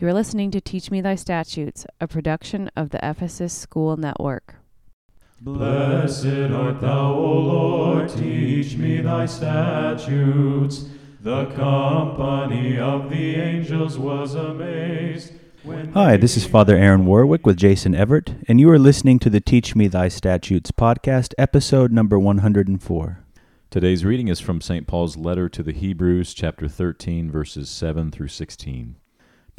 You're listening to Teach Me Thy Statutes, a production of the Ephesus School Network. Blessed art thou, O Lord, teach me thy statutes. The company of the angels was amazed. Hi, this is Father Aaron Warwick with Jason Everett, and you are listening to the Teach Me Thy Statutes podcast, episode number 104. Today's reading is from St. Paul's letter to the Hebrews, chapter 13, verses 7 through 16.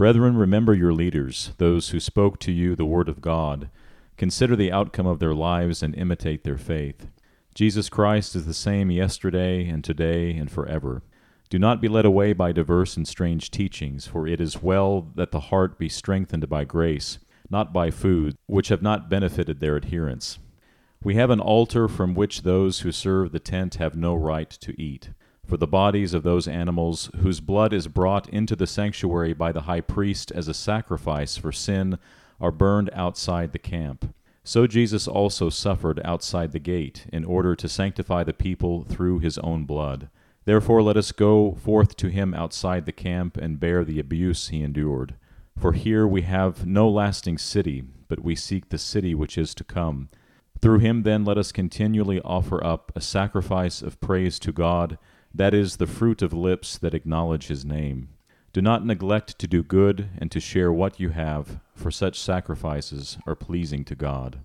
Brethren, remember your leaders, those who spoke to you the word of God. Consider the outcome of their lives and imitate their faith. Jesus Christ is the same yesterday and today and forever. Do not be led away by diverse and strange teachings, for it is well that the heart be strengthened by grace, not by food, which have not benefited their adherents. We have an altar from which those who serve the tent have no right to eat for the bodies of those animals whose blood is brought into the sanctuary by the high priest as a sacrifice for sin are burned outside the camp. So Jesus also suffered outside the gate, in order to sanctify the people through his own blood. Therefore let us go forth to him outside the camp and bear the abuse he endured. For here we have no lasting city, but we seek the city which is to come. Through him then let us continually offer up a sacrifice of praise to God that is the fruit of lips that acknowledge his name. Do not neglect to do good and to share what you have, for such sacrifices are pleasing to God.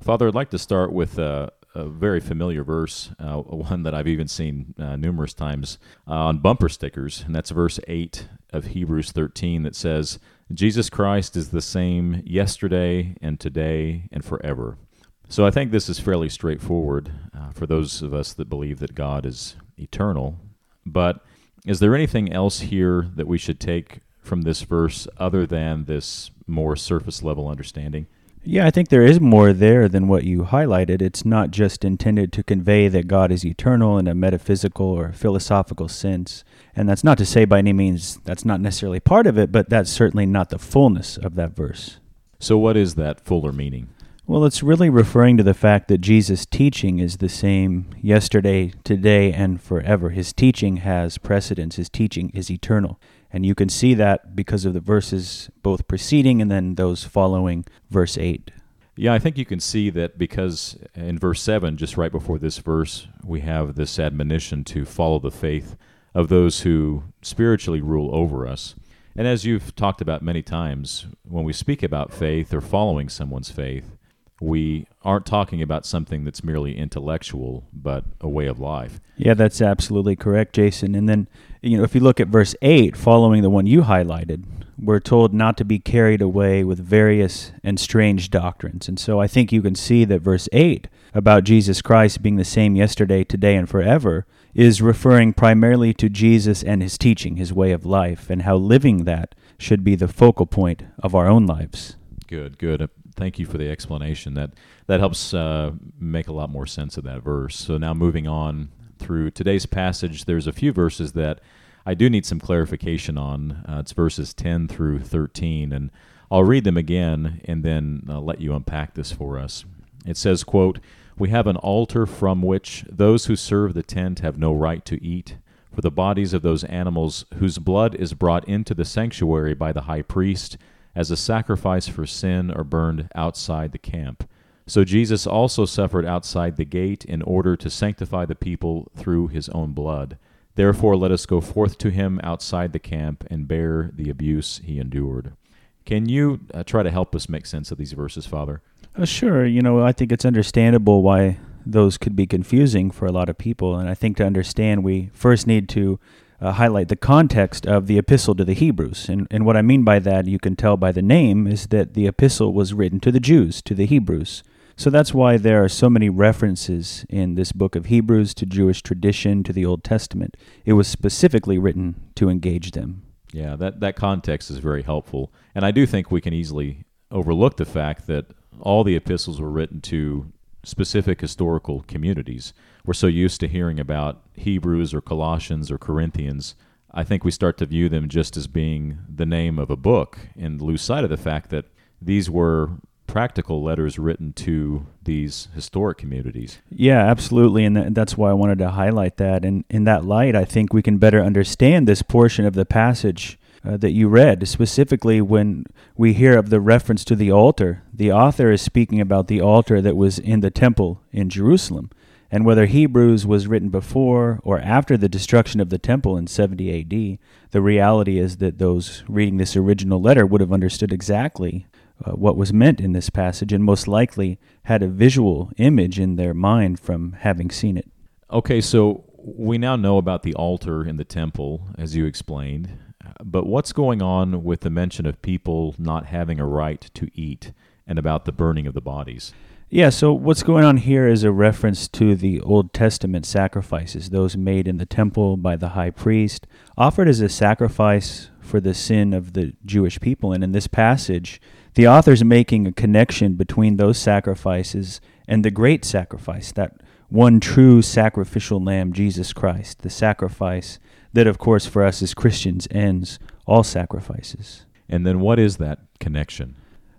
Father, I'd like to start with a, a very familiar verse, uh, one that I've even seen uh, numerous times uh, on bumper stickers, and that's verse 8 of Hebrews 13 that says, Jesus Christ is the same yesterday and today and forever. So I think this is fairly straightforward uh, for those of us that believe that God is eternal. But is there anything else here that we should take from this verse other than this more surface level understanding? Yeah, I think there is more there than what you highlighted. It's not just intended to convey that God is eternal in a metaphysical or philosophical sense. And that's not to say by any means that's not necessarily part of it, but that's certainly not the fullness of that verse. So, what is that fuller meaning? Well, it's really referring to the fact that Jesus' teaching is the same yesterday, today, and forever. His teaching has precedence, his teaching is eternal. And you can see that because of the verses both preceding and then those following verse 8. Yeah, I think you can see that because in verse 7, just right before this verse, we have this admonition to follow the faith of those who spiritually rule over us. And as you've talked about many times, when we speak about faith or following someone's faith, we aren't talking about something that's merely intellectual, but a way of life. Yeah, that's absolutely correct, Jason. And then, you know, if you look at verse 8, following the one you highlighted, we're told not to be carried away with various and strange doctrines. And so I think you can see that verse 8 about Jesus Christ being the same yesterday, today, and forever is referring primarily to Jesus and his teaching, his way of life, and how living that should be the focal point of our own lives. Good, good thank you for the explanation. That that helps uh, make a lot more sense of that verse. So now moving on through today's passage, there's a few verses that I do need some clarification on. Uh, it's verses 10 through 13, and I'll read them again and then uh, let you unpack this for us. It says, "quote We have an altar from which those who serve the tent have no right to eat." For the bodies of those animals whose blood is brought into the sanctuary by the high priest as a sacrifice for sin are burned outside the camp. So Jesus also suffered outside the gate in order to sanctify the people through his own blood. Therefore, let us go forth to him outside the camp and bear the abuse he endured. Can you uh, try to help us make sense of these verses, Father? Uh, sure. You know, I think it's understandable why those could be confusing for a lot of people. And I think to understand, we first need to uh, highlight the context of the epistle to the Hebrews. And, and what I mean by that, you can tell by the name, is that the epistle was written to the Jews, to the Hebrews. So that's why there are so many references in this book of Hebrews to Jewish tradition, to the Old Testament. It was specifically written to engage them. Yeah, that, that context is very helpful. And I do think we can easily overlook the fact that all the epistles were written to specific historical communities. We're so used to hearing about Hebrews or Colossians or Corinthians. I think we start to view them just as being the name of a book and lose sight of the fact that these were practical letters written to these historic communities. Yeah, absolutely. And that's why I wanted to highlight that. And in that light, I think we can better understand this portion of the passage uh, that you read, specifically when we hear of the reference to the altar. The author is speaking about the altar that was in the temple in Jerusalem. And whether Hebrews was written before or after the destruction of the temple in 70 AD, the reality is that those reading this original letter would have understood exactly uh, what was meant in this passage and most likely had a visual image in their mind from having seen it. Okay, so we now know about the altar in the temple, as you explained, but what's going on with the mention of people not having a right to eat and about the burning of the bodies? Yeah, so what's going on here is a reference to the Old Testament sacrifices, those made in the temple by the high priest, offered as a sacrifice for the sin of the Jewish people. And in this passage, the author's making a connection between those sacrifices and the great sacrifice, that one true sacrificial lamb, Jesus Christ, the sacrifice that, of course, for us as Christians ends all sacrifices. And then what is that connection?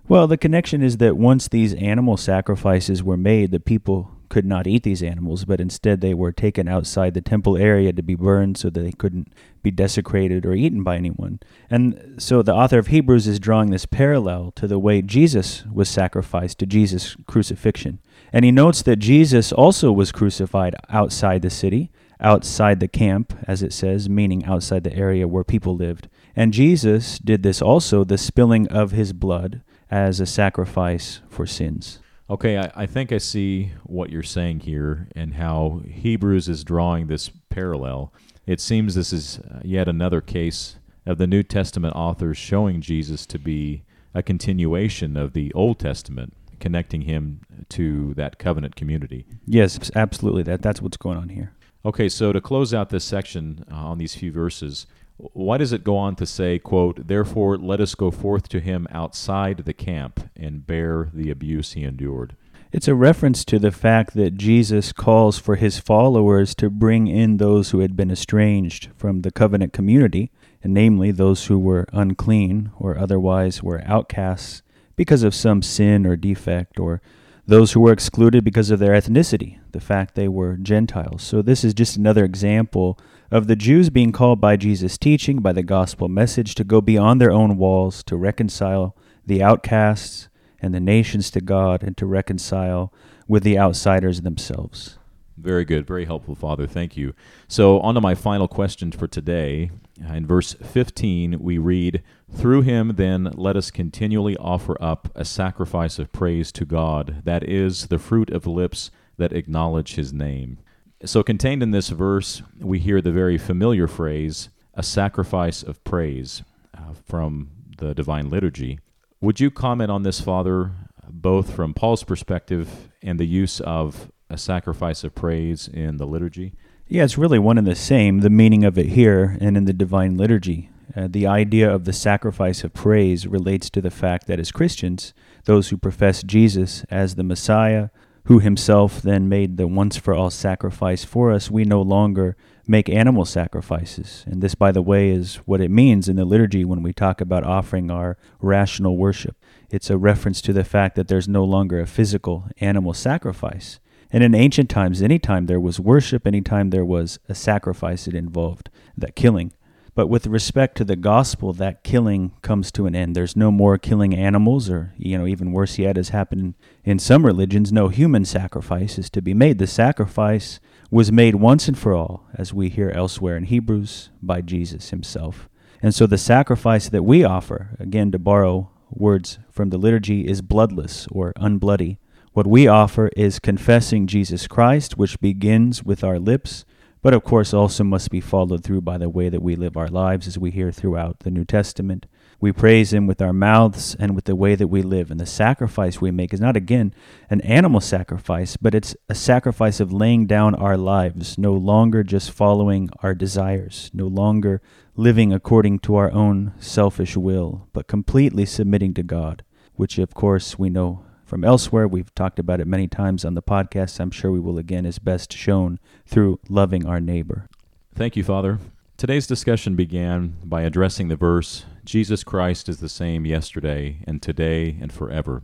Well, the connection is that once these animal sacrifices were made, the people could not eat these animals, but instead they were taken outside the temple area to be burned so that they couldn't be desecrated or eaten by anyone. And so the author of Hebrews is drawing this parallel to the way Jesus was sacrificed, to Jesus' crucifixion. And he notes that Jesus also was crucified outside the city, outside the camp, as it says, meaning outside the area where people lived. And Jesus did this also, the spilling of his blood as a sacrifice for sins. Okay, I, I, think I see what you're saying here and how Hebrews is drawing this parallel. It seems this is uh, yet another case of the New Testament authors showing Jesus to be a continuation of the Old Testament, connecting him to that covenant community. Yes, absolutely. That that's what's going on here. Okay, so to close out this section uh, on these few verses, why does it go on to say, quote, Therefore let us go forth to him outside the camp and bear the abuse he endured? It's a reference to the fact that Jesus calls for his followers to bring in those who had been estranged from the covenant community, and namely those who were unclean or otherwise were outcasts because of some sin or defect, or those who were excluded because of their ethnicity, the fact they were Gentiles. So, this is just another example of the Jews being called by Jesus' teaching, by the gospel message, to go beyond their own walls, to reconcile the outcasts and the nations to God, and to reconcile with the outsiders themselves. Very good. Very helpful, Father. Thank you. So, on to my final question for today. In verse 15, we read, Through him, then, let us continually offer up a sacrifice of praise to God, that is, the fruit of lips that acknowledge his name. So, contained in this verse, we hear the very familiar phrase, a sacrifice of praise, uh, from the Divine Liturgy. Would you comment on this, Father, both from Paul's perspective and the use of a sacrifice of praise in the liturgy? Yeah, it's really one and the same, the meaning of it here and in the Divine Liturgy. Uh, the idea of the sacrifice of praise relates to the fact that as Christians, those who profess Jesus as the Messiah, who himself then made the once for all sacrifice for us, we no longer make animal sacrifices. And this, by the way, is what it means in the liturgy when we talk about offering our rational worship. It's a reference to the fact that there's no longer a physical animal sacrifice. And in ancient times, anytime there was worship, anytime there was a sacrifice, it involved that killing. But with respect to the gospel, that killing comes to an end. There's no more killing animals, or, you know, even worse yet, has happened in some religions, no human sacrifice is to be made. The sacrifice was made once and for all, as we hear elsewhere in Hebrews, by Jesus himself. And so the sacrifice that we offer, again, to borrow words from the liturgy, is bloodless or unbloody. What we offer is confessing Jesus Christ, which begins with our lips but of course also must be followed through by the way that we live our lives as we hear throughout the New Testament. We praise Him with our mouths and with the way that we live. And the sacrifice we make is not, again, an animal sacrifice, but it's a sacrifice of laying down our lives, no longer just following our desires, no longer living according to our own selfish will, but completely submitting to God, which, of course, we know from elsewhere. We've talked about it many times on the podcast. I'm sure we will again, is best shown through loving our neighbor. Thank you, Father. Today's discussion began by addressing the verse Jesus Christ is the same yesterday and today and forever.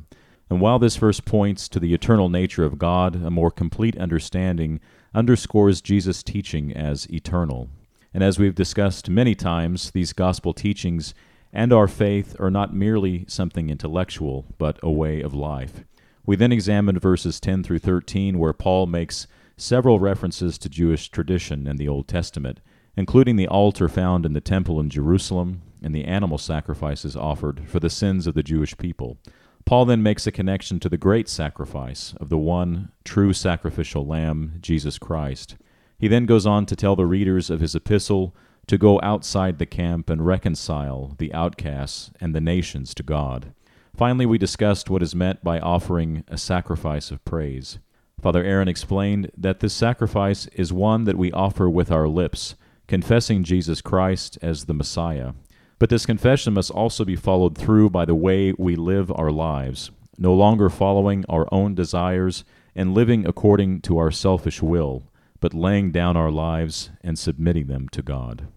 And while this verse points to the eternal nature of God, a more complete understanding underscores Jesus' teaching as eternal. And as we've discussed many times, these gospel teachings and our faith are not merely something intellectual, but a way of life. We then examined verses 10 through 13, where Paul makes several references to Jewish tradition in the Old Testament, including the altar found in the temple in Jerusalem and the animal sacrifices offered for the sins of the Jewish people. Paul then makes a connection to the great sacrifice of the one true sacrificial lamb, Jesus Christ. He then goes on to tell the readers of his epistle to go outside the camp and reconcile the outcasts and the nations to God. Finally, we discussed what is meant by offering a sacrifice of praise. Father Aaron explained that this sacrifice is one that we offer with our lips, confessing Jesus Christ as the Messiah. But this confession must also be followed through by the way we live our lives, no longer following our own desires and living according to our selfish will, but laying down our lives and submitting them to God.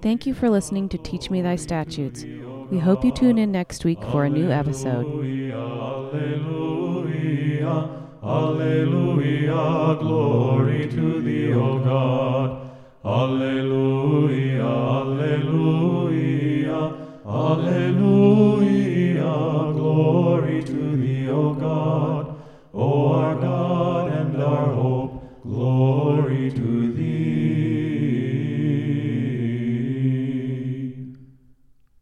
Thank you for listening to Teach Me Thy Statutes. We hope you tune in next week for a new episode. Alleluia, Alleluia, glory to thee, O God. Alleluia, Alleluia, Alleluia, glory to thee, O God.